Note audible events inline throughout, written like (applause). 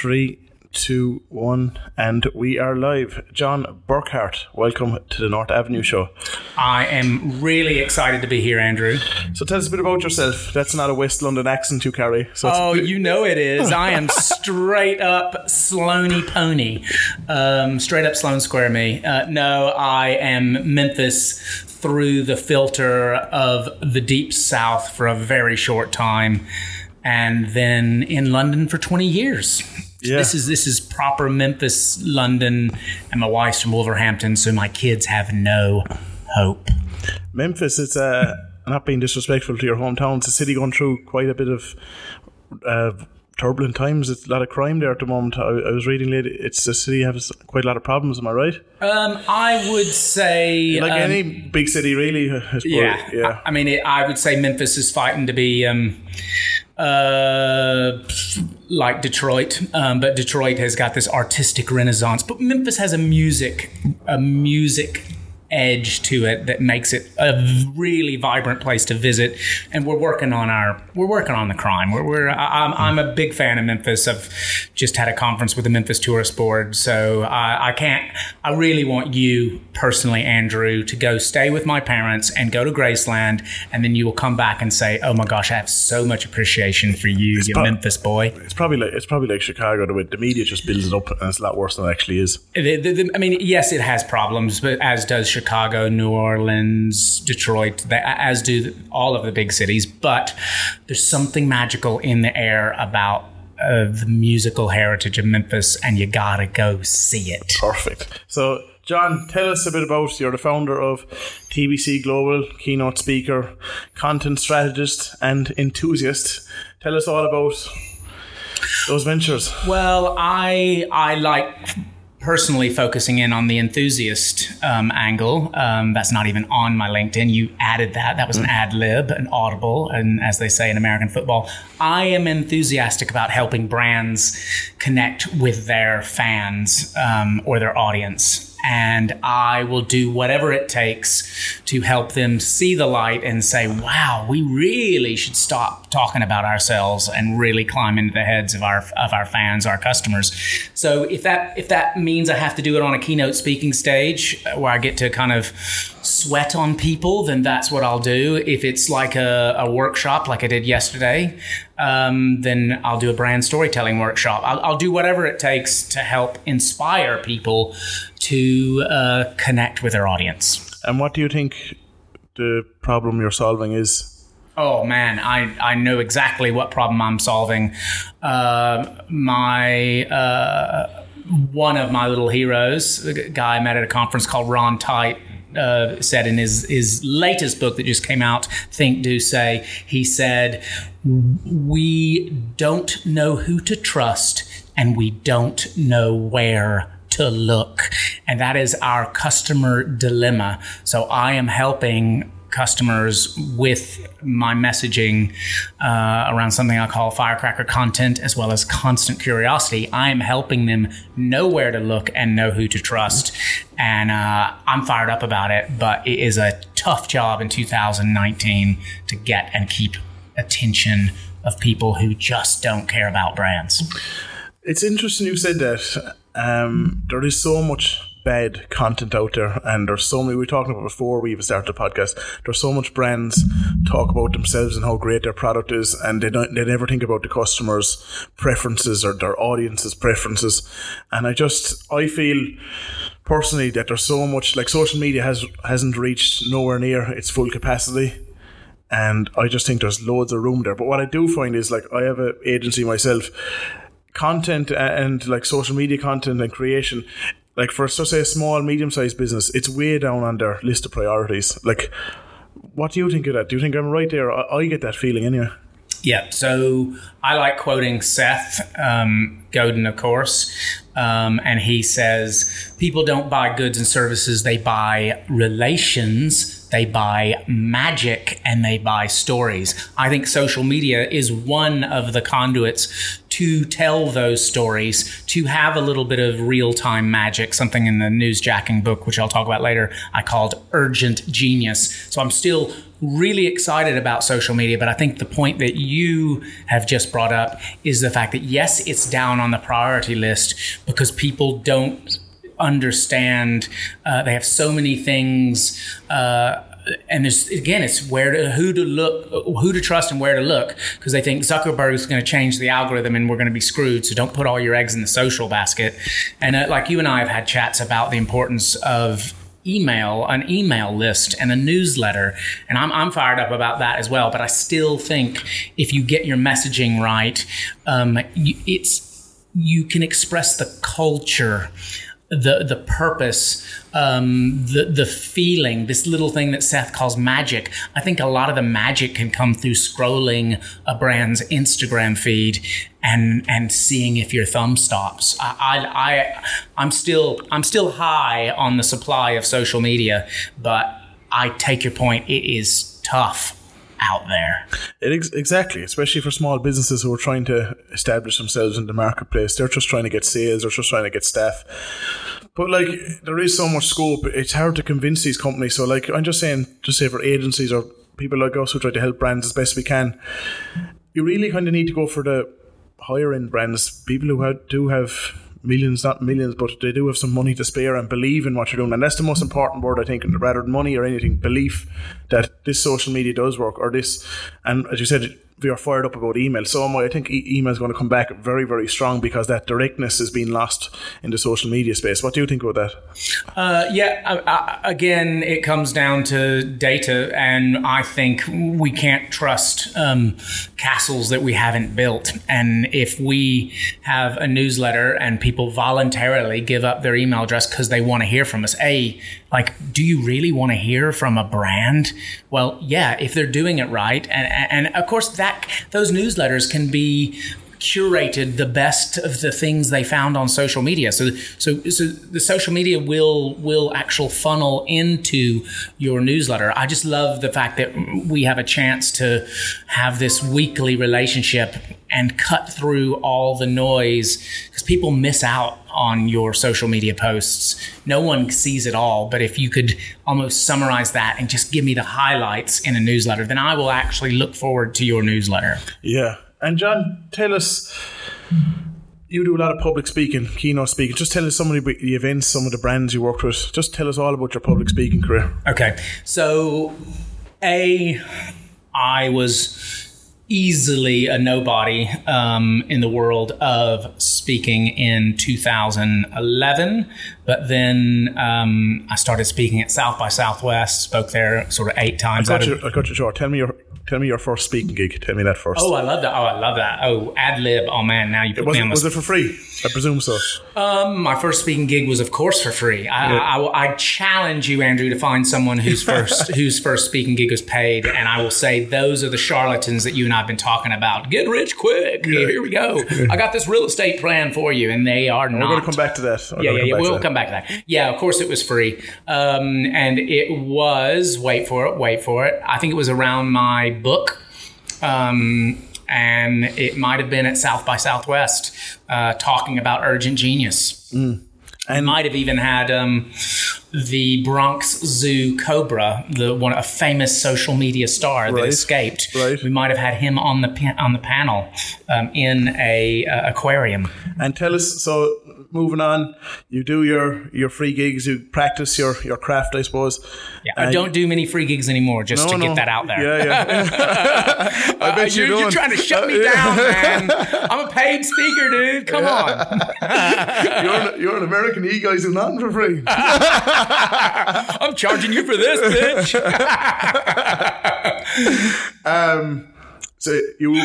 Three, two, one, and we are live. John Burkhart, welcome to the North Avenue Show. I am really excited to be here, Andrew. So tell us a bit about yourself. That's not a West London accent you carry. So Oh, you know it is. (laughs) I am straight up Sloany Pony. Um, straight up Sloane Square me. Uh, no, I am Memphis through the filter of the Deep South for a very short time. And then in London for 20 years. Yeah. This is this is proper Memphis, London, and my wife's from Wolverhampton, so my kids have no hope. Memphis, it's uh, not being disrespectful to your hometown. It's a city going through quite a bit of uh, turbulent times. It's a lot of crime there at the moment. I, I was reading late. It's a city has quite a lot of problems. Am I right? Um, I would say Like um, any big city, really. I suppose. Yeah, yeah. I, I mean, it, I would say Memphis is fighting to be um, uh, like Detroit, um, but Detroit has got this artistic renaissance. But Memphis has a music, a music edge to it that makes it a really vibrant place to visit. And we're working on our, we're working on the crime. We're, we're I'm, I'm a big fan of Memphis. I've just had a conference with the Memphis Tourist Board, so I, I can't. I really want you personally, Andrew, to go stay with my parents and go to Graceland, and then you will come back and say, "Oh my gosh, I have so much appreciation for you, you prob- Memphis boy." It's probably like it's probably like Chicago. The way the media just builds it up, and it's a lot worse than it actually is. The- the- the- I mean, yes, it has problems, but as does Chicago, New Orleans, Detroit, as do all of the big cities. But there's something magical in the air about uh, the musical heritage of Memphis, and you gotta go see it. Perfect. So, John, tell us a bit about you're the founder of TBC Global, keynote speaker, content strategist, and enthusiast. Tell us all about those ventures. Well, I I like personally focusing in on the enthusiast um, angle. Um, that's not even on my LinkedIn. You added that. That was an ad lib, an audible, and as they say in American football, I am enthusiastic about helping brands connect with their fans um, or their audience. And I will do whatever it takes to help them see the light and say, wow, we really should stop talking about ourselves and really climb into the heads of our of our fans, our customers. So if that if that means I have to do it on a keynote speaking stage where I get to kind of sweat on people, then that's what I'll do. If it's like a, a workshop like I did yesterday, um, then I'll do a brand storytelling workshop. I'll, I'll do whatever it takes to help inspire people to uh, connect with their audience. And what do you think the problem you're solving is? Oh man, I, I know exactly what problem I'm solving. Uh, my uh, one of my little heroes, a guy I met at a conference called Ron Tite, uh, said in his his latest book that just came out, Think Do Say, he said, "We don't know who to trust, and we don't know where." To look, and that is our customer dilemma. So, I am helping customers with my messaging uh, around something I call firecracker content as well as constant curiosity. I am helping them know where to look and know who to trust. And uh, I'm fired up about it, but it is a tough job in 2019 to get and keep attention of people who just don't care about brands. It's interesting you said that. Um, there is so much bad content out there, and there's so many. We were talking about before we even started the podcast. There's so much brands talk about themselves and how great their product is, and they don't. They never think about the customers' preferences or their audience's preferences. And I just I feel personally that there's so much like social media has hasn't reached nowhere near its full capacity and I just think there's loads of room there. But what I do find is like I have an agency myself, content uh, and like social media content and creation. Like for say a small medium sized business, it's way down on their list of priorities. Like, what do you think of that? Do you think I'm right there? I, I get that feeling anyway. Yeah, so I like quoting Seth um, Godin, of course, um, and he says people don't buy goods and services; they buy relations, they buy magic, and they buy stories. I think social media is one of the conduits to tell those stories, to have a little bit of real time magic, something in the newsjacking book, which I'll talk about later, I called urgent genius. So I'm still really excited about social media, but I think the point that you have just brought up is the fact that yes, it's down on the priority list because people don't understand. Uh, they have so many things. Uh, and there's again, it's where to who to look, who to trust, and where to look because they think Zuckerberg is going to change the algorithm and we're going to be screwed. So don't put all your eggs in the social basket. And uh, like you and I have had chats about the importance of email, an email list, and a newsletter. And I'm, I'm fired up about that as well. But I still think if you get your messaging right, um, it's you can express the culture the the purpose, um, the the feeling, this little thing that Seth calls magic. I think a lot of the magic can come through scrolling a brand's Instagram feed and and seeing if your thumb stops. I, I, I I'm still I'm still high on the supply of social media, but I take your point. It is tough out there. Ex- exactly, especially for small businesses who are trying to establish themselves in the marketplace. They're just trying to get sales. They're just trying to get staff. But like, there is so much scope. It's hard to convince these companies. So like, I'm just saying, just say for agencies or people like us who try to help brands as best we can, you really kind of need to go for the higher end brands, people who have, do have millions, not millions, but they do have some money to spare and believe in what you're doing. And that's the most important word, I think, rather than money or anything, belief that this social media does work or this. And as you said, we are fired up about email. So am I. I think e- email is going to come back very, very strong because that directness is being lost in the social media space. What do you think about that? Uh, yeah, again, it comes down to data, and I think we can't trust um, castles that we haven't built. And if we have a newsletter and people voluntarily give up their email address because they want to hear from us, a like, do you really want to hear from a brand? Well, yeah, if they're doing it right, and and of course that those newsletters can be curated the best of the things they found on social media. So, so, so the social media will will actual funnel into your newsletter. I just love the fact that we have a chance to have this weekly relationship and cut through all the noise because people miss out on your social media posts. No one sees it all, but if you could almost summarize that and just give me the highlights in a newsletter, then I will actually look forward to your newsletter. Yeah. And John, tell us you do a lot of public speaking, keynote speaking. Just tell us some of the events, some of the brands you worked with. Just tell us all about your public speaking career. Okay. So, A, I was easily a nobody um, in the world of speaking in 2011. But then um, I started speaking at South by Southwest, spoke there sort of eight times. I got, you, I got you short. Tell me your Tell me your first speaking gig. Tell me that first. Oh, I love that. Oh, I love that. Oh, ad lib. Oh man, now you put was me it, on the Was it for free? I presume so. Um, my first speaking gig was, of course, for free. I, Yeah. I, I, I challenge you, Andrew, to find someone whose first (laughs) whose first speaking gig was paid, and I will say those are the charlatans that you and I've been talking about. Get rich quick. Here we go. I got this real estate plan for you, and they are not. We're going to come back to that. We're Yeah, yeah, yeah. come back to We'll that. come back to that. Yeah, of course it was free. Um, and it was, wait for it, wait for it. I think it was around my book. Um, and it might have been at South by Southwest uh, talking about Urgent Genius. Mm. And might have even had um, the Bronx Zoo Cobra, the one a famous social media star that escaped. Right. We might have had him on the on the panel um, in a uh, aquarium. And tell us. So, moving on, you do your your free gigs. You practice your your craft, I suppose. Yeah, I don't do many free gigs anymore. just No, to no. get that out there. Yeah, yeah. (laughs) I bet you you're, you're trying to shut me down, (laughs) man. I'm a paid speaker, dude. Come on. (laughs) you're, an, you're an American. You guys do nothing for free. I'm charging you for this, bitch. Um, so you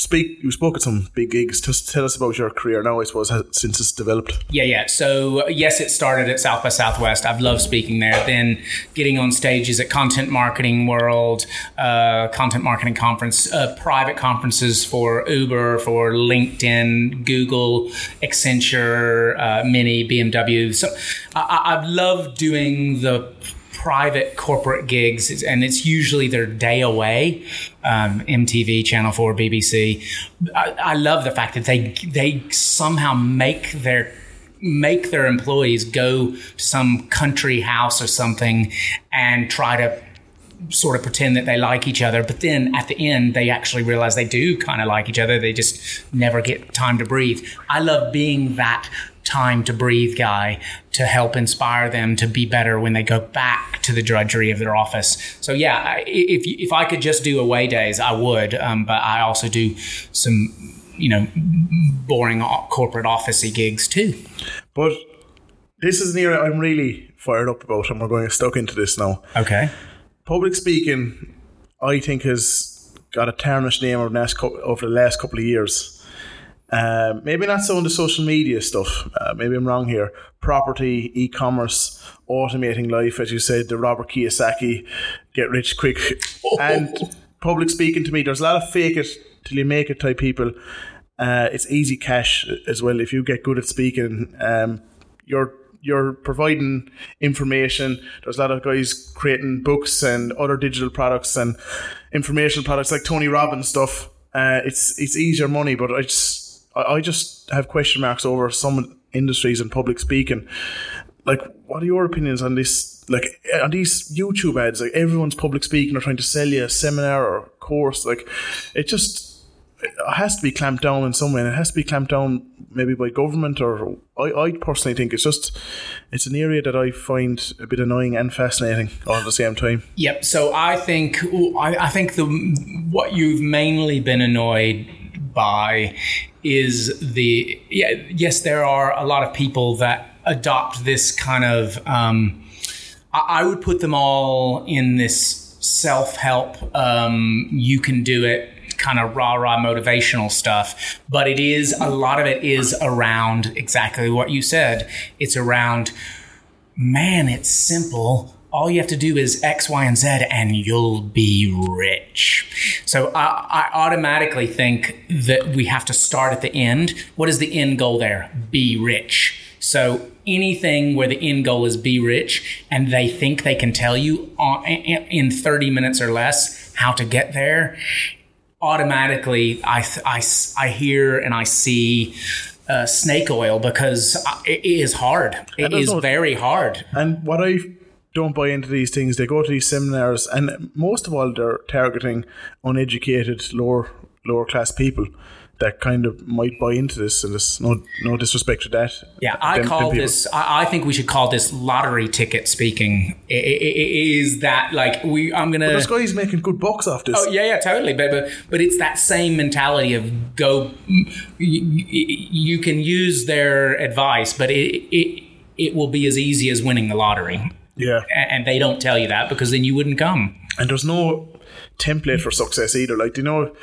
speak. You spoke at some big gigs. Just tell us about your career now. I suppose since it's developed. Yeah, yeah. So yes, it started at South by Southwest. I've loved speaking there. Then getting on stages at Content Marketing World, uh, Content Marketing Conference, uh, private conferences for Uber, for LinkedIn, Google, Accenture, uh, Mini, BMW. So I- I've loved doing the private corporate gigs, and it's usually their day away. Um, MTV, Channel Four, BBC. I, I love the fact that they they somehow make their make their employees go to some country house or something and try to sort of pretend that they like each other, but then at the end they actually realize they do kind of like each other. They just never get time to breathe. I love being that time to breathe guy to help inspire them to be better when they go back to the drudgery of their office. So yeah, if if I could just do away days, I would. Um, but I also do some you know boring corporate officey gigs too. But this is an area I'm really fired up about, and we're going to stuck into this now. Okay public speaking, I think, has got a tarnished name over the last, over the last couple of years. Um, maybe not so in the social media stuff. Uh, maybe I'm wrong here. Property, e-commerce, automating life, as you said, the Robert Kiyosaki, get rich quick, (laughs) and public speaking. To me, there's a lot of fake it till you make it type people. Uh, it's easy cash as well if you get good at speaking. Um, you're you're providing information. There's a lot of guys creating books and other digital products and information products like Tony Robbins stuff. Uh, it's it's easier money, but I just I just have question marks over some industries and public speaking. Like, what are your opinions on this? Like, eh, on these YouTube ads, like everyone's public speaking or trying to sell you a seminar or course. Like, it just it has to be clamped down in some way, and it has to be clamped down maybe by government or I, I personally think it's just it's an area that I find a bit annoying and fascinating all at the same time. Yep. So I think I, I think the what you've mainly been annoyed by is the yeah yes there are a lot of people that adopt this kind of um, I, I would put them all in this self help um, you can do it kind of rah rah motivational stuff. But it is, a lot of it is around exactly what you said. It's around, man, it's simple. All you have to do is X, Y, and Z, and you'll be rich. So I, I automatically think that we have to start at the end. What is the end goal there? Be rich. So anything where the end goal is be rich and they think they can tell you in 30 minutes or less how to get there automatically I, I, I hear and I see uh, snake oil because it is hard. It is very hard. And what I don't buy into these things, they go to these seminars, and most of all, they're targeting uneducated, lower lower class people that kind of might buy into this, and there's no no disrespect to that. Yeah, I them, call them this. I, think we should call this lottery ticket speaking. It, it, it is that like we? I'm gonna. But there's guys making good bucks off this. Oh yeah, yeah, totally. But but but it's that same mentality of go. You, you can use their advice, but it it it will be as easy as winning the lottery. Yeah, and they don't tell you that because then you wouldn't come. And there's no template for success either. Like, you know,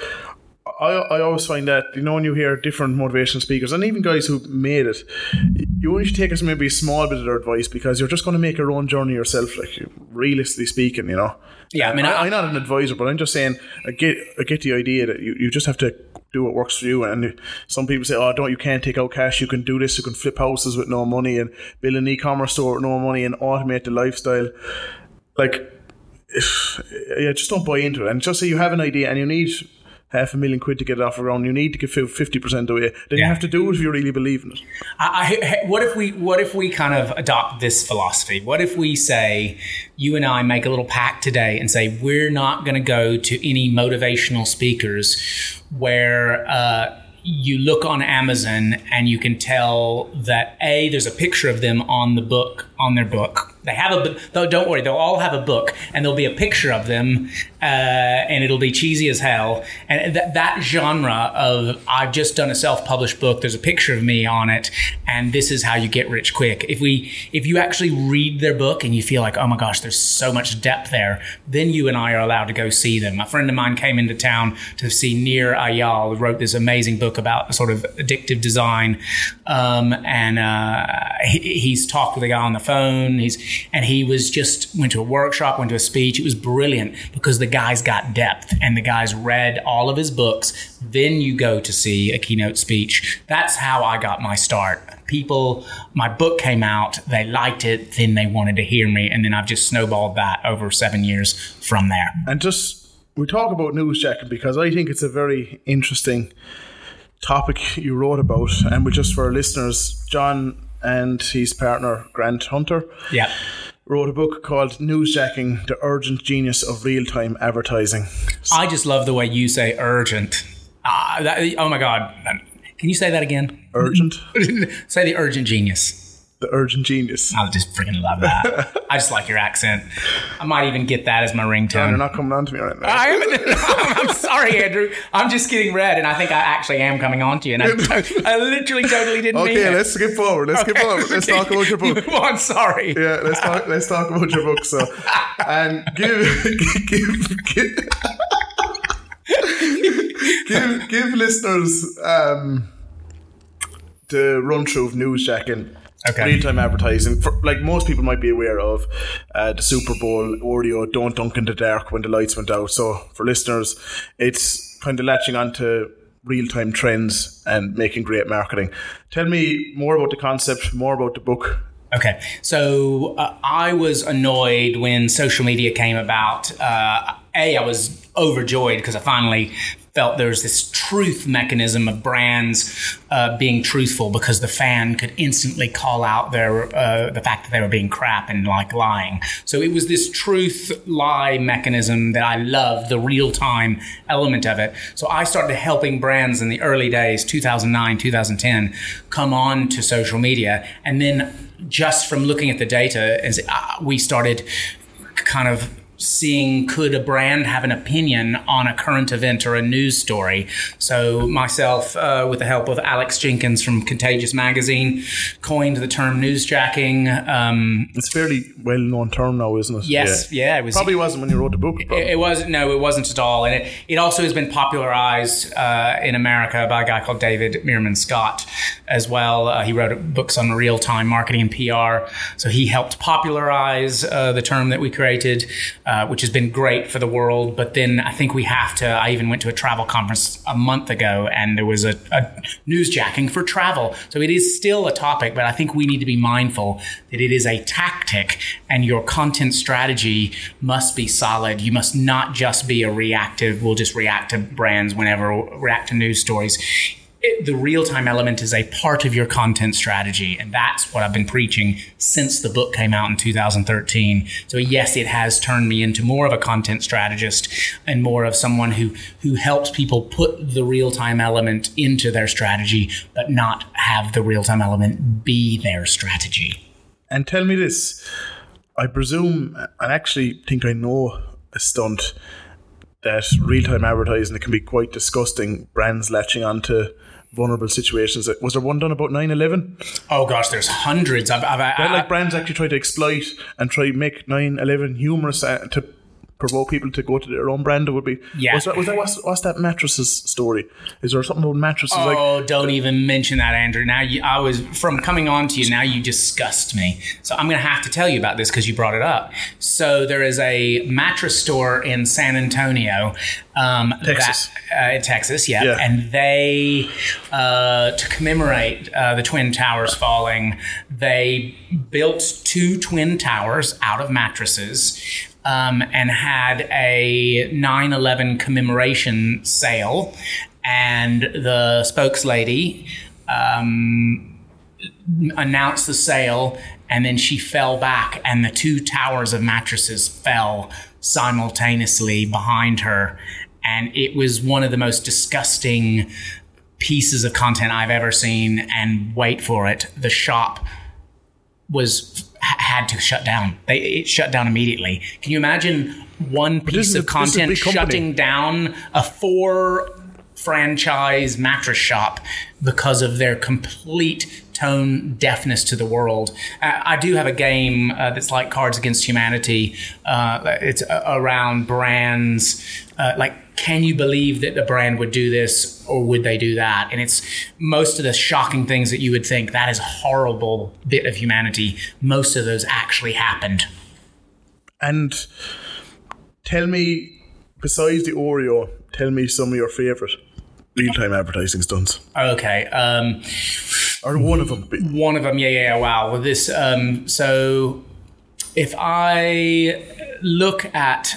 I, I always find that you know when you hear different motivational speakers and even guys who made it, you only should take us maybe a small bit of their advice because you're just going to make your own journey yourself. Like realistically speaking, you know. Yeah, I mean, I, am not an advisor, but I'm just saying I get I get the idea that you, you just have to do what works for you. And some people say, "Oh, don't you can't take out cash. You can do this. You can flip houses with no money and build an e-commerce store with no money and automate the lifestyle." Like, if yeah, just don't buy into it. And just say you have an idea and you need half a million quid to get it off the ground. You need to give fifty percent away. Then yeah. you have to do it if you really believe in it. I, I, what if we What if we kind of adopt this philosophy? What if we say you and I make a little pact today and say we're not going to go to any motivational speakers where. Uh, you look on Amazon and you can tell that a there's a picture of them on the book on their book they have a book, though. Don't worry, they'll all have a book, and there'll be a picture of them, uh, and it'll be cheesy as hell. And that genre of I've just done a self-published book. There's a picture of me on it, and this is how you get rich quick. If we if you actually read their book and you feel like oh my gosh, there's so much depth there, then you and I are allowed to go see them. A friend of mine came into town to see Nir Eyal, who wrote this amazing book about sort of addictive design, um, and uh, he, he's talked with a guy on the phone. He's and he was just went to a workshop, went to a speech. It was brilliant because the guy's got depth and the guy's read all of his books. Then you go to see a keynote speech. That's how I got my start. People, my book came out, they liked it, then they wanted to hear me, and then I've just snowballed that over seven years from there. And just we talk about newsjacking because I think it's a very interesting topic you wrote about, and we just for our listeners, John and his partner Grant Hunter, yeah, wrote a book called Newsjacking: The Urgent Genius of Real-Time Advertising. I just love the way you say urgent. Uh, that, oh my god, can you say that again? Urgent. (laughs) say the urgent genius the urgent genius. I just freaking love that. (laughs) I just like your accent. I might even get that as my ringtone. John, you're not coming on to me right now. I am, (laughs) I'm sorry, Andrew. I'm just getting red, and I think I actually am coming on to you. And I, I literally totally didn't okay, mean it. Okay, let's skip forward. Let's Okay, skip forward. Let's talk about your (laughs) book. I'm sorry. Yeah, let's talk. Let's talk about your book. So, and give give give, give, give listeners um, the run through of newsjacking. Okay. Real time advertising, for, like most people might be aware of, uh, the Super Bowl Oreo "Don't dunk in the dark" when the lights went out. So for listeners, it's kind of latching onto real time trends and making great marketing. Tell me more about the concept, more about the book, Okay, so uh, I was annoyed when social media came about. Uh, a, I was overjoyed because I finally felt there was this truth mechanism of brands uh, being truthful because the fan could instantly call out their uh, the fact that they were being crap and like lying. So it was this truth lie mechanism that I loved, the real time element of it. So I started helping brands in the early days, 2009, 2010, come on to social media, and then just from looking at the data, as uh, we started kind of seeing could a brand have an opinion on a current event or a news story. So myself, uh, with the help of Alex Jenkins from Contagious Magazine, coined the term newsjacking. Um, it's a fairly well known term now, isn't it? yes, yeah, it was. Probably wasn't when you wrote the book. It, it wasn't. No, it wasn't at all. And it, it also has been popularized uh, in America by a guy called David Meerman Scott as well. Uh, he wrote books on real time marketing and PR. So he helped popularize uh, the term that we created, uh, which has been great for the world. But then I think we have to. I even went to a travel conference a month ago, and there was a, a newsjacking for travel. So it is still a topic, but I think we need to be mindful that it is a tactic, and your content strategy must be solid. You must not just be a reactive. We'll just react to brands whenever react to news stories. It, the real time element is a part of your content strategy, and that's what I've been preaching since the book came out in 2013. So yes, it has turned me into more of a content strategist and more of someone who who helps people put the real time element into their strategy, but not have the real time element be their strategy. And tell me this: I presume, and actually think I know a stunt that real time advertising it can be quite disgusting. Brands latching onto vulnerable situations. Was there one done about 9-11? Oh gosh, there's hundreds. I've, I've, Where, I, like brands actually try to exploit and try to make 9-11 humorous uh, to provoke people to go to their own brand. It would be Yeah. Was that, was that what's, what's that mattresses story? Is there something about mattresses? like Oh, don't even mention that, Andrew. Now you, I was from coming on to you. Now you disgust me. So I'm going to have to tell you about this because you brought it up. So there is a mattress store in San Antonio, um, Texas. that- uh, in Texas, yeah. Yeah. And they, uh, to commemorate uh, the twin towers falling, they built two twin towers out of mattresses. Um, and had a 9 11 commemoration sale. And the spokeslady um, announced the sale, and then she fell back, and the two towers of mattresses fell simultaneously behind her. And it was one of the most disgusting pieces of content I've ever seen. And wait for it, the shop was had to shut down. They it shut down immediately. Can you imagine one piece of a content shutting down a four franchise mattress shop because of their complete tone deafness to the world. Uh, I do have a game uh, that's like Cards Against Humanity. Uh, it's uh, around brands uh, like can you believe that the brand would do this or would they do that? And it's most of the shocking things that you would think that is a horrible bit of humanity. Most of those actually happened. And tell me, besides the Oreo, tell me some of your favorite real time advertising stunts. Okay. Um, or one of them. One of them. Yeah, yeah. Wow. Well, this. Um, so, if I look at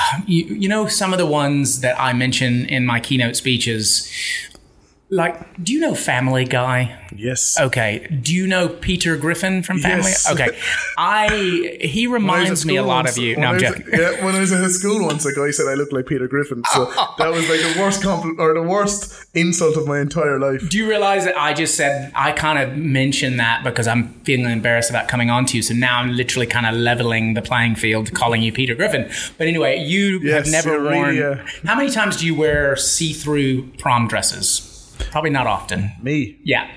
(sighs) you, you know some of the ones that I mention in my keynote speeches like do you know family guy yes okay do you know peter griffin from family Yes. okay (laughs) i he When I was at reminds me a lot once- of you no i'm was- joking Yeah, when I was at school once, a guy said I looked like Peter Griffin. So (laughs) that was like the worst compliment or the worst insult of my entire life. do you realize that I just said I kind of mentioned that because I'm feeling embarrassed about coming on to you. So now I'm literally kind of leveling the playing field, calling you Peter Griffin. But anyway, you Yes, have never worn. really, uh, How many times do you wear see-through prom dresses? Probably not often. Me, Yeah,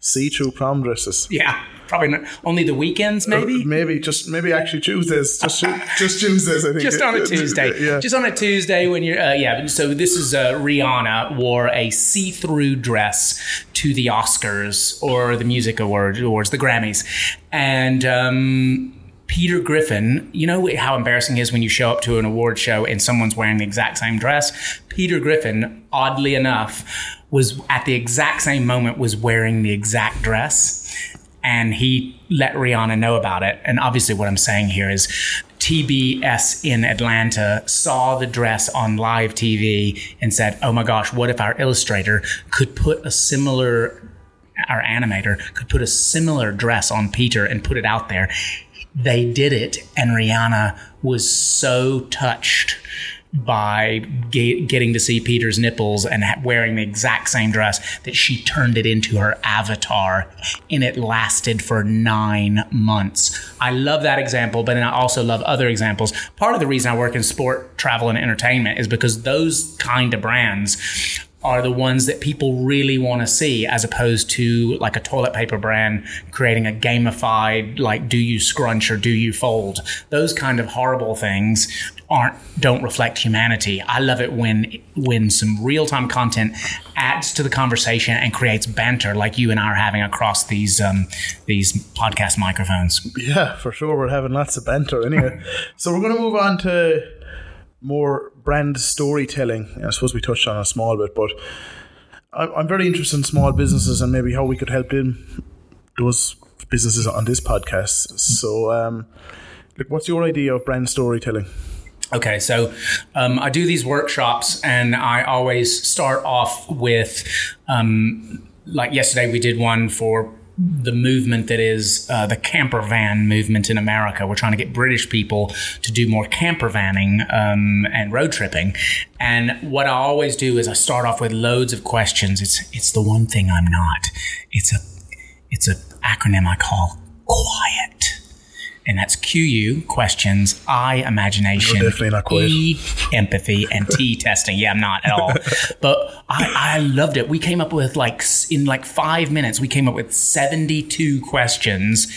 see through prom dresses. yeah. Probably not. Only the weekends, maybe. Maybe just maybe actually Tuesdays. Just (laughs) just Tuesdays. I think. just on a Tuesday. (laughs) Yeah. Just on a Tuesday when you're, uh, yeah. So this is uh, Rihanna wore a see-through dress to the Oscars or the Music Awards, awards the Grammys, and. Um, Peter Griffin, you know how embarrassing it is when you show up to an award show and someone's wearing the exact same dress? Peter Griffin, oddly enough, was at the exact same moment was wearing the exact dress and he let Rihanna know about it. And obviously, what I'm saying here is TBS in Atlanta saw the dress on live TV and said, Oh my gosh, what if our illustrator could put a similar, our animator could put a similar dress on Peter and put it out there? They did it, and Rihanna was so touched by ge- getting to see Peter's nipples and wearing the exact same dress that she turned it into her avatar and it lasted for nine months. I love that example, but I also love other examples. Part of the reason I work in sport, travel, and entertainment is because those kind of brands are the ones that people really want to see as opposed to like a toilet paper brand creating a gamified like do you scrunch or do you fold those kind of horrible things aren't don't reflect humanity i love it when when some real-time content adds to the conversation and creates banter like you and i are having across these um these podcast microphones Yeah, for sure. We're having lots of banter anyway. so we're going to move on to more brand storytelling. I suppose we touched on a small bit, but I'm, very interested in small businesses and maybe how we could help them those businesses on this podcast. So, um, like, what's your idea of brand storytelling? Okay, so um, I do these workshops, and I always start off with, um, like yesterday, we did one for the movement that is uh, the camper van movement in America. We're trying to get British people to do more camper vanning um, and road tripping. And what I always do is I start off with loads of questions. It's it's the one thing I'm not. It's a it's a acronym I call quiet. And that's QU questions, I imagination, You're definitely not. E empathy, and T (laughs) testing. Yeah, I'm not at all. But I, I loved it. We came up with like in like five minutes, we came up with 72 questions,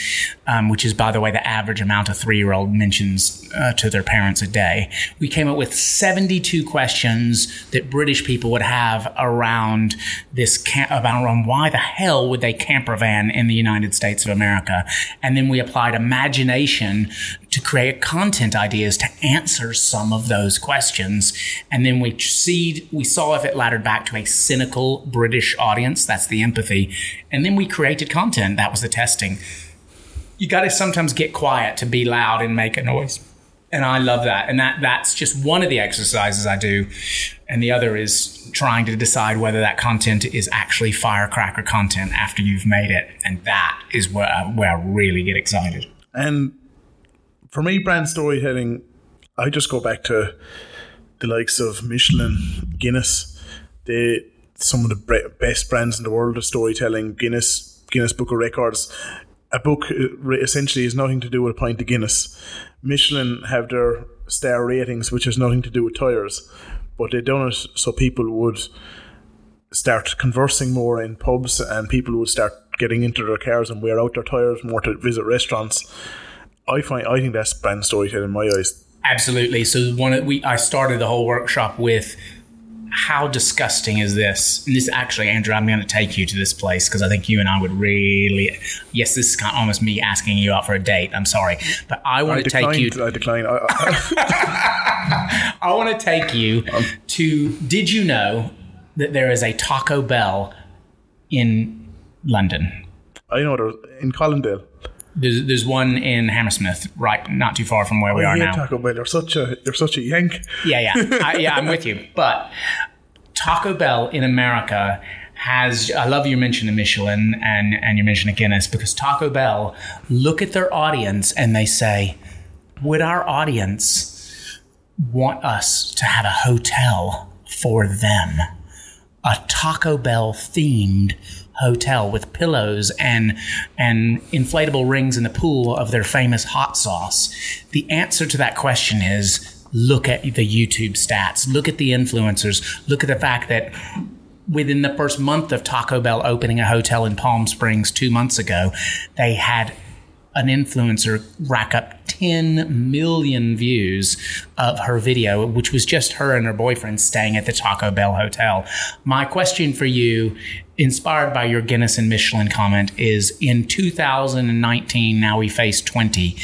um, which is by the way the average amount a three year old mentions uh, to their parents a day. We came up with 72 questions that British people would have around this camp about around why the hell would they camper van in the United States of America, and then we applied imagination to create content ideas to answer some of those questions, and then we see we saw if it laddered back to a cynical British audience. That's the empathy, and then we created content. That was the testing. You got to sometimes get quiet to be loud and make a noise and I love that. And that that's just one of the exercises I do, and the other is trying to decide whether that content is actually firecracker content after you've made it, and that is where I, where I really get excited. And for me, brand storytelling, I just go back to the likes of Michelin, Guinness. They some of the best brands in the world of storytelling. Guinness, Guinness Book of Records. A book uh, essentially has nothing to do with a pint of Guinness. Michelin have their star ratings, which has nothing to do with tires, but they done it so people would start conversing more in pubs and people would start getting into their cars and wear out their tires more to visit restaurants. I find I think that's brand storytelling in my eyes. Absolutely. So one we I started the whole workshop with how disgusting is this? And this actually, Andrew, I'm going to take you to this place because I think you and I would really. Yes, this is kind of almost me asking you out for a date. I'm sorry, but I want I to (laughs) take you. declined- I decline. I, I, I want to take you to. Did you know that there is a Taco Bell in London? I know there's in Colindale. There's, there's one in Hammersmith, right, not too far from where we I are hate now. Taco Bell. You're such a you're such a yank. Yeah, yeah, I, yeah. I'm with you. But Taco Bell in America has. I love you mentioning Michelin and and you mentioned Guinness because Taco Bell look at their audience and they say, would our audience want us to have a hotel for them? A Taco Bell themed hotel with pillows and and inflatable rings in the pool of their famous hot sauce. The answer to that question is look at the YouTube stats, look at the influencers, look at the fact that within the first month of Taco Bell opening a hotel in Palm Springs 2 months ago, they had an influencer rack up 10 million views of her video, which was just her and her boyfriend staying at the Taco Bell hotel. My question for you, inspired by your Guinness and Michelin comment, is in 2019, now we face 20.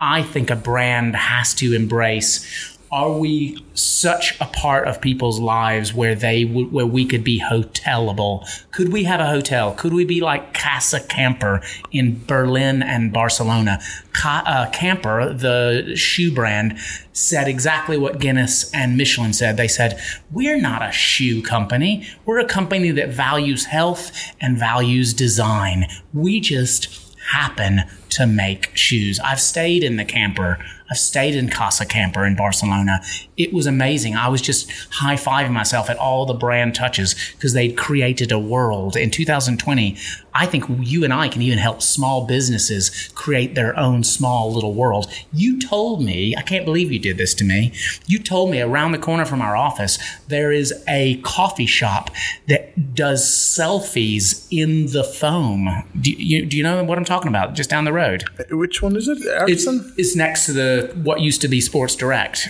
I think a brand has to embrace are we such a part of people's lives where they where we could be hotelable? Could we have a hotel? Could we be like Casa Camper in Berlin and Barcelona? Ca- uh, Camper, the shoe brand, said exactly what Guinness and Michelin said. They said, "We're not a shoe company. We're a company that values health and values design. We just happen to make shoes. I've stayed in the camper. I've stayed in Casa Camper in Barcelona. It was amazing. I was just high fiving myself at all the brand touches because they'd created a world. In 2020, I think you and I can even help small businesses create their own small little world. You told me, I can't believe you did this to me. You told me around the corner from our office, there is a coffee shop that does selfies in the foam. Do you, do you know what I'm talking about? Just down the road. Which one is it? It's, it's next to the what used to be Sports Direct.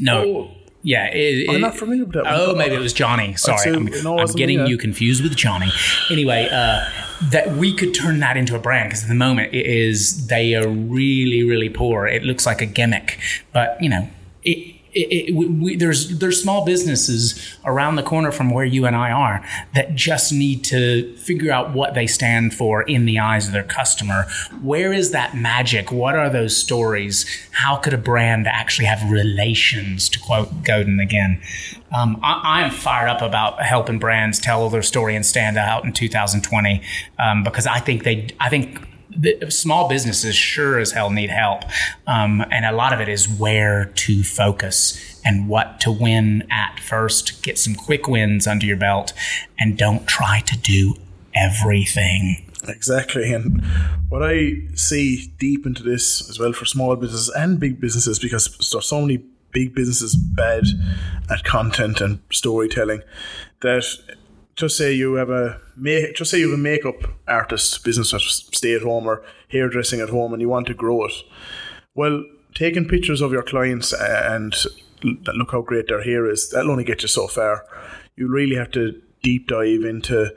No. Oh. Yeah, it, I'm not familiar with that one. Oh, maybe it was Johnny. Sorry, I'm, no, I'm getting you confused with Johnny. Anyway, uh, that we could turn that into a brand because at the moment it is they are really really poor. It looks like a gimmick, but you know it. It, we, there's there's small businesses around the corner from where you and I are that just need to figure out what they stand for in the eyes of their customer. Where is that magic? What are those stories? How could a brand actually have relations? To quote Godin again, um, I, I am fired up about helping brands tell their story and stand out in 2020 um, because I think they I think the small businesses sure as hell need help. Um, and a lot of it is where to focus and what to win at first. Get some quick wins under your belt and don't try to do everything. Exactly. And what I see deep into this as well for small businesses and big businesses, because there's so many big businesses bad at content and storytelling, that just say you have a make, just say you have a makeup artist business that stay at home or hairdressing at home and you want to grow it. Well, taking pictures of your clients and look how great their hair is, that'll only get you so far. You really have to deep dive into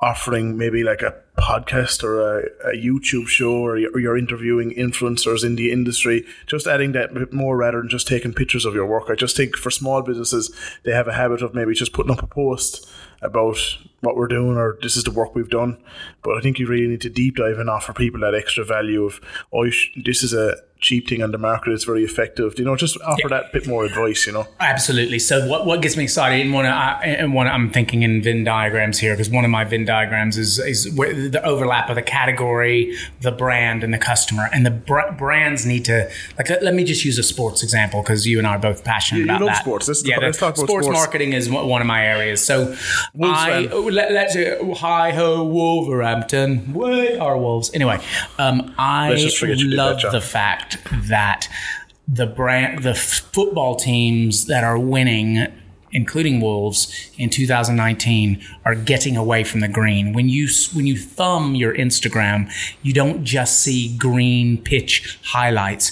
offering maybe like a podcast or a, a YouTube show or you're interviewing influencers in the industry, just adding that bit more rather than just taking pictures of your work. I just think for small businesses, they have a habit of maybe just putting up a post about what we're doing or this is the work we've done. But I think you really need to deep dive and offer people that extra value of, oh, sh- this is a cheap thing on the market, it's very effective. You know, just offer that bit more advice, you know. Absolutely. So what, what gets me excited and one and one I'm thinking in Venn diagrams here because one of my Venn diagrams is is where the overlap of the category, the brand, and the customer. And the br- brands need to like. Let, let me just use a sports example because you and I are both passionate you about love that. sports. Let's- yeah, let's talk about sports, sports. marketing is one of my areas. So Wolves I oh, let, let's uh, hi ho Wolverhampton, way our Wolves. Anyway, um, I just forget you did that, love the fact that the brand, the football teams that are winning, including Wolves in 2019, are getting away from the green. When you when you thumb your Instagram, you don't just see green pitch highlights.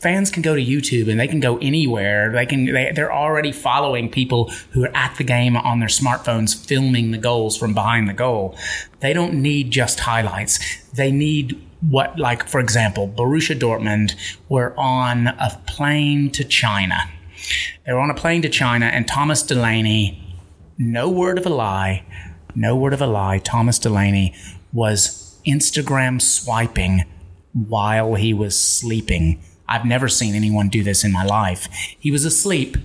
Fans can go to YouTube and they can go anywhere. They can they, they're already following people who are at the game on their smartphones filming the goals from behind the goal. They don't need just highlights. They need what like for example, Borussia Dortmund were on a plane to China. They were on a plane to China and Thomas Delaney no word of a lie, no word of a lie, Thomas Delaney was Instagram swiping while he was sleeping. I've never seen anyone do this in my life. He was asleep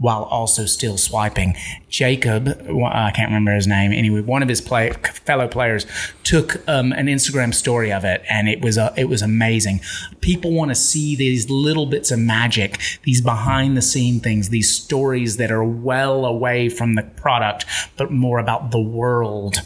while also still swiping. Jacob, I can't remember his name. Anyway, one of his play, fellow players took um, an Instagram story of it, and it was uh, it was amazing. People want to see these little bits of magic, these behind the scene things, these stories that are well away from the product, but more about the world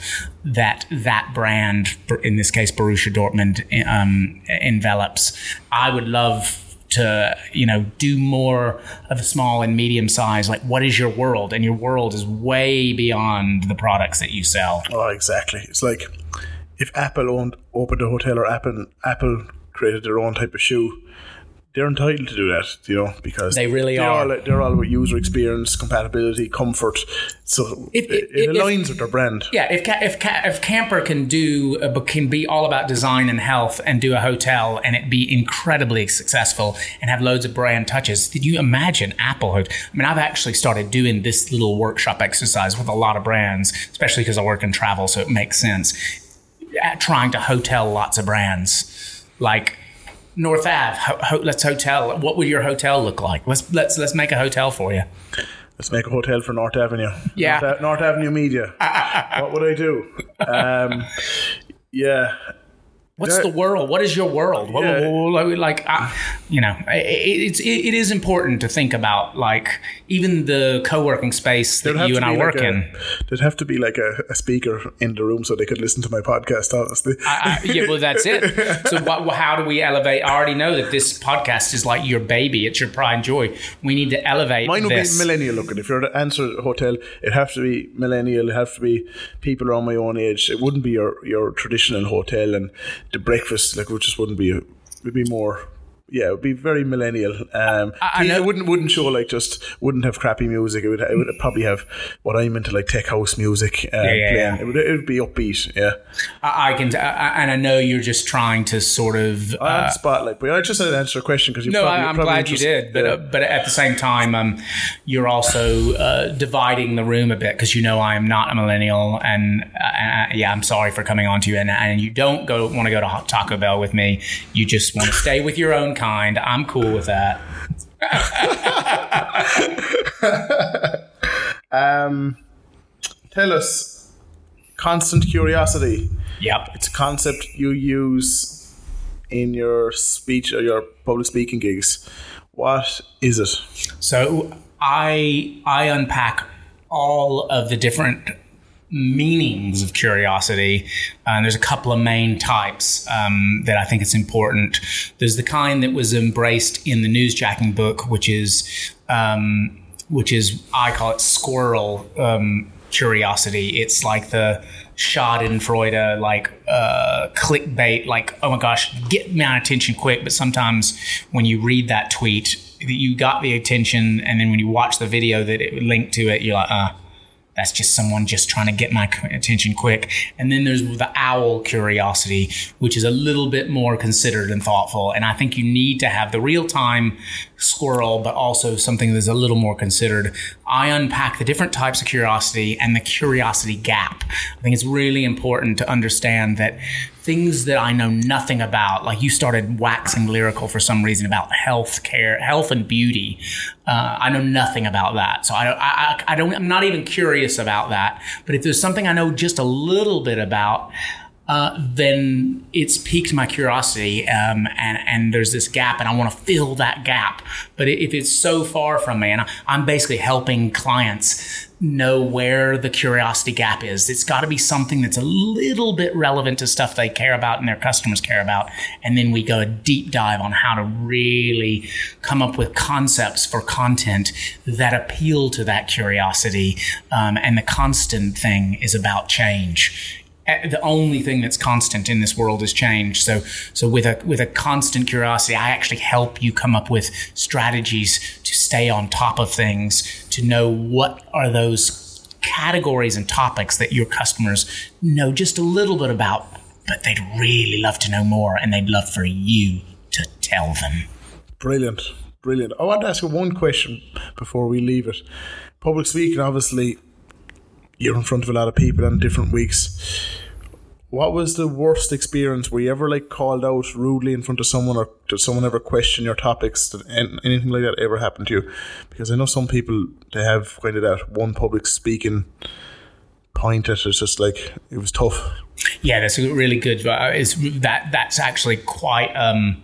that that brand, in this case Borussia Dortmund, um, envelops. I would love to you know do more of a small and medium size like what is your world? And your world is way beyond the products that you sell. Oh exactly. It's like if apple owned opened a hotel or apple apple created their own type of shoe they're entitled to do that, you know, because they really they're are. They're all about user experience, compatibility, comfort. So if, it, it aligns if, with their brand. Yeah, if if if Camper can do uh, can be all about design and health and do a hotel and it be incredibly successful and have loads of brand touches, did you imagine Apple? I mean, I've actually started doing this little workshop exercise with a lot of brands, especially because I work in travel, so it makes sense. At trying to hotel lots of brands like North Ave. Ho- ho- let's hotel. What would your hotel look like? Let's let's let's make a hotel for you. Let's make a hotel for North Avenue. Yeah, North, North Avenue Media. (laughs) what would I do? Um, yeah, What's the world? What is your world? Yeah. Like, uh, you know, it's it, it is important to think about like even the co-working space that you and I work like in. A, there'd have to be like a, a, speaker in the room so they could listen to my podcast. Honestly, I, I, yeah, well, that's it. (laughs) So, what, how do we elevate? I already know that this podcast is like your baby; it's your pride and joy. We need to elevate. Mine would this. be millennial looking. If you're to answer hotel, it have to be millennial. It have to be people around my own age. It wouldn't be your your traditional hotel and the breakfast like it just wouldn't be It'd be more yeah, it would be very millennial. Um, I, I. It wouldn't wouldn't show like just wouldn't have crappy music. It would it would probably have what I'm into like tech house music. Uh, yeah, yeah, yeah. It would it would be upbeat. Yeah, I, I can, I, and I know you're just trying to sort of uh, spotlight, but I just had to answer a question because you. No, probably, I'm glad you did, but uh, but at the same time, um, you're also uh, dividing the room a bit because you know I am not a millennial, and uh, yeah, I'm sorry for coming on to you, and and you don't go want to go to Taco Bell with me. You just want to stay with your own kind. I'm cool with that. um, tell us, constant curiosity. Yep. It's a concept you use in your speech or your public speaking gigs. What is it? So I I unpack all of the different meanings of curiosity. And there's a couple of main types um, that I think it's important. There's the kind that was embraced in the newsjacking book, which is um, which is I call it squirrel um, curiosity. It's like the Schadenfreude, like uh, clickbait, like oh my gosh, get my attention quick. But sometimes when you read that tweet, that you got the attention, and then when you watch the video that it linked to it, you're like, uh, that's just someone just trying to get my attention quick. And then there's the owl curiosity, which is a little bit more considered and thoughtful. And I think you need to have the real time squirrel, but also something that's a little more considered. I unpack the different types of curiosity and the curiosity gap. I think it's really important to understand that things that I know nothing about, like you started waxing lyrical for some reason about health care, health and beauty. Uh, I know nothing about that. So I, I, I don't, I'm not even curious about that. But if there's something I know just a little bit about, uh, then it's piqued my curiosity, um, and and there's this gap, and I want to fill that gap. But if it's so far from me, and I'm basically helping clients know where the curiosity gap is, it's got to be something that's a little bit relevant to stuff they care about and their customers care about, and then we go a deep dive on how to really come up with concepts for content that appeal to that curiosity. Um, and the constant thing is about change the only thing that's constant in this world is change. So, so with a with a constant curiosity, I actually help you come up with strategies to stay on top of things, to know what are those categories and topics that your customers know just a little bit about, but they'd really love to know more, and they'd love for you to tell them. Brilliant, brilliant. I want to ask you one question before we leave it. Public speaking, obviously, you're in front of a lot of people on different weeks. What was the worst experience? Were you ever like called out rudely in front of someone, or did someone ever question your topics? Did anything like that ever happen to you? Because I know some people they have kind of that one public speaking point at it's just like it was tough. Yeah, that's a really good. Uh, is that that's actually quite um,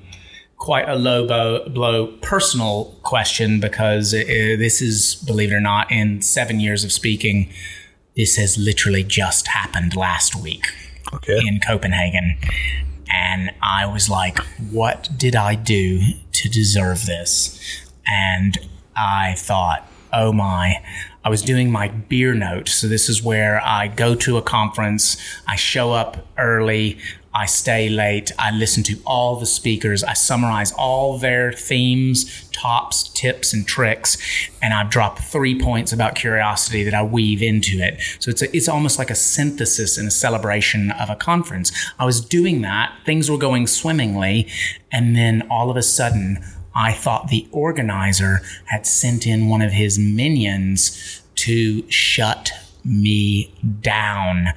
quite a low blow, personal question because it, it, this is, believe it or not, in seven years of speaking, this has literally just happened last week okay. in Copenhagen. And I was like, what did I do to deserve this? And I thought, oh my, I was doing my beer note. So this is where I go to a conference, I show up early, I stay late. I listen to all the speakers. I summarize all their themes, tops, tips, and tricks, and I drop three points about curiosity that I weave into it. So it's a, it's almost like a synthesis and a celebration of a conference. I was doing that. Things were going swimmingly, and then all of a sudden, I thought the organizer had sent in one of his minions to shut me down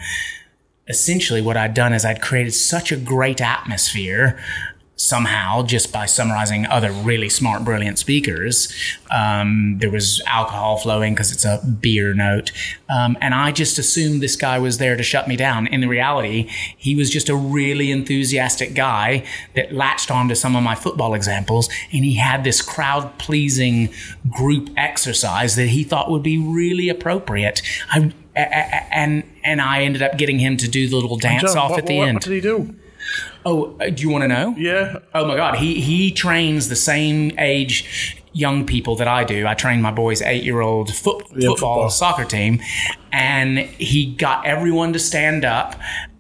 essentially what I'd done is I'd created such a great atmosphere somehow just by summarizing other really smart, brilliant speakers. Um, there was alcohol flowing because it's a beer note. Um, and I just assumed this guy was there to shut me down. In reality, he was just a really enthusiastic guy that latched onto some of my football examples. And he had this crowd pleasing group exercise that he thought would be really appropriate. I, and and I ended up getting him to do the little dance John, off what, at the what, end. What did he do? Oh, uh, do you want to know? Yeah. Oh my God, he he trains the same age young people that I do. I train my boys' eight year old foot, yeah, football, football soccer team, and he got everyone to stand up.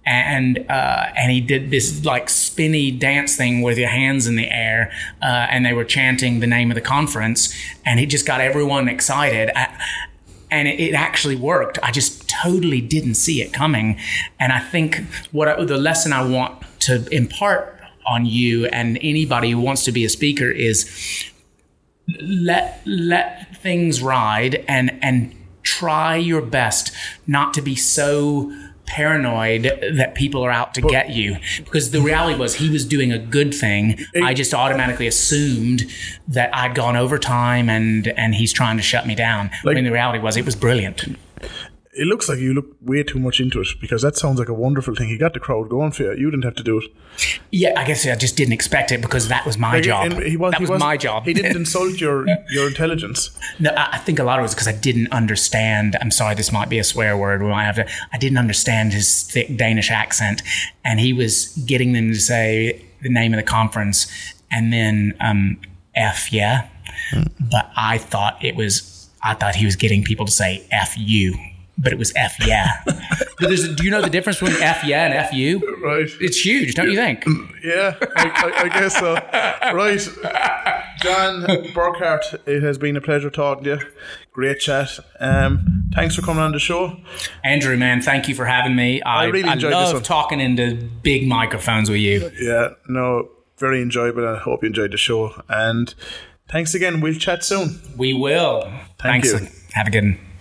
And uh, and he did this like spinny dance thing with your hands in the air, uh, and they were chanting the name of the conference, and he just got everyone excited. I, and it, it, actually worked. I just totally didn't see it coming. And I think what I, the lesson I want to impart on you and anybody who wants to be a speaker is let let things ride and and try your best not to be so paranoid that people are out to but, get you. Because the reality was he was doing a good thing. It, i just automatically assumed that i'd gone over time and and he's trying to shut me down. Like, when the reality was it was brilliant it looks like you look way too much into it because that sounds like a wonderful thing. He got the crowd going for you. You didn't have to do it. Yeah, I guess I just didn't expect it because that was my like, job. He was, that was my job. He didn't (laughs) insult your your intelligence. No, I think a lot of it was because I didn't understand. I'm sorry, this might be a swear word. We might have to. I didn't understand his thick Danish accent, and he was getting them to say the name of the conference and then um, F yeah. Mm. But I thought it was. I thought he was getting people to say F you but it was F yeah. (laughs) but there's, do you know the difference between F yeah and F U? Right. It's huge, don't you think? Yeah, I, I, I guess so. Right. John Burkhart, it has been a pleasure talking to you. Great chat. Um, thanks for coming on the show. Andrew, man, thank you for having me. I, I really enjoyed I love talking into big microphones with you. Yeah, no, very enjoyable. I hope you enjoyed the show. And thanks again. We'll chat soon. We will. Thank thanks. you. Have a good one.